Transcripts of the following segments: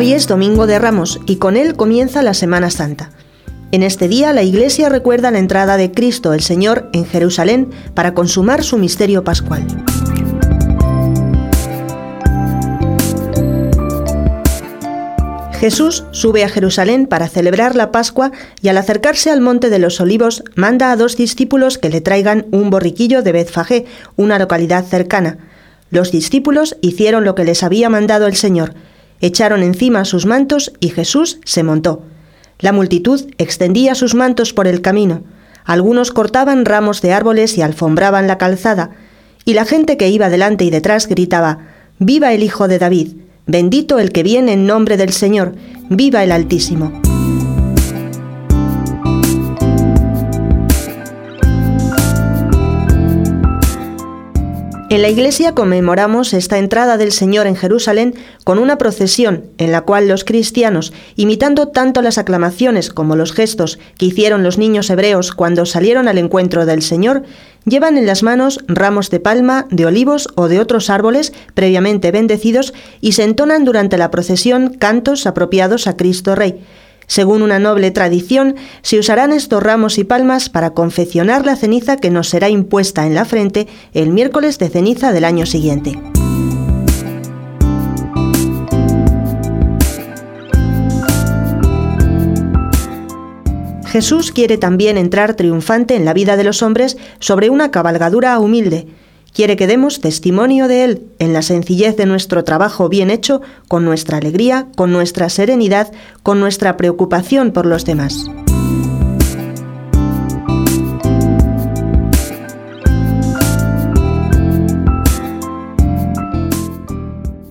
es Domingo de Ramos y con él comienza la Semana Santa. En este día la Iglesia recuerda la entrada de Cristo el Señor en Jerusalén para consumar su misterio pascual. Jesús sube a Jerusalén para celebrar la Pascua y al acercarse al monte de los olivos manda a dos discípulos que le traigan un borriquillo de Betfagé, una localidad cercana. Los discípulos hicieron lo que les había mandado el Señor, echaron encima sus mantos y Jesús se montó. La multitud extendía sus mantos por el camino, algunos cortaban ramos de árboles y alfombraban la calzada, y la gente que iba delante y detrás gritaba, Viva el Hijo de David, bendito el que viene en nombre del Señor, viva el Altísimo. En la iglesia conmemoramos esta entrada del Señor en Jerusalén con una procesión en la cual los cristianos, imitando tanto las aclamaciones como los gestos que hicieron los niños hebreos cuando salieron al encuentro del Señor, llevan en las manos ramos de palma, de olivos o de otros árboles previamente bendecidos y se entonan durante la procesión cantos apropiados a Cristo Rey según una noble tradición, se usarán estos ramos y palmas para confeccionar la ceniza que nos será impuesta en la frente el miércoles de ceniza del año siguiente. Jesús quiere también entrar triunfante en la vida de los hombres sobre una cabalgadura humilde, Quiere que demos testimonio de Él en la sencillez de nuestro trabajo bien hecho, con nuestra alegría, con nuestra serenidad, con nuestra preocupación por los demás.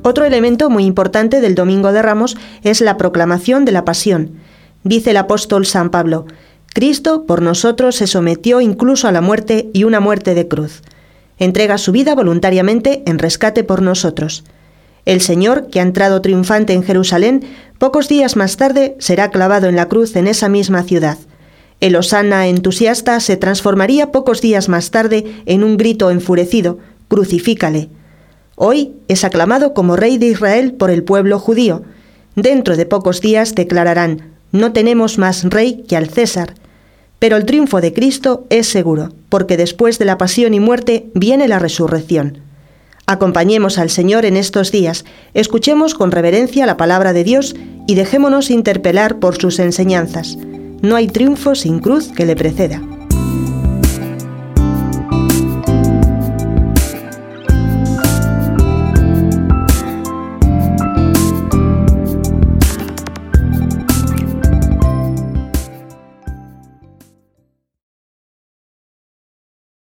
Otro elemento muy importante del Domingo de Ramos es la proclamación de la pasión. Dice el apóstol San Pablo, Cristo por nosotros se sometió incluso a la muerte y una muerte de cruz entrega su vida voluntariamente en rescate por nosotros. El Señor, que ha entrado triunfante en Jerusalén, pocos días más tarde será clavado en la cruz en esa misma ciudad. El Osana entusiasta se transformaría pocos días más tarde en un grito enfurecido, crucifícale. Hoy es aclamado como rey de Israel por el pueblo judío. Dentro de pocos días declararán, no tenemos más rey que al César. Pero el triunfo de Cristo es seguro, porque después de la pasión y muerte viene la resurrección. Acompañemos al Señor en estos días, escuchemos con reverencia la palabra de Dios y dejémonos interpelar por sus enseñanzas. No hay triunfo sin cruz que le preceda.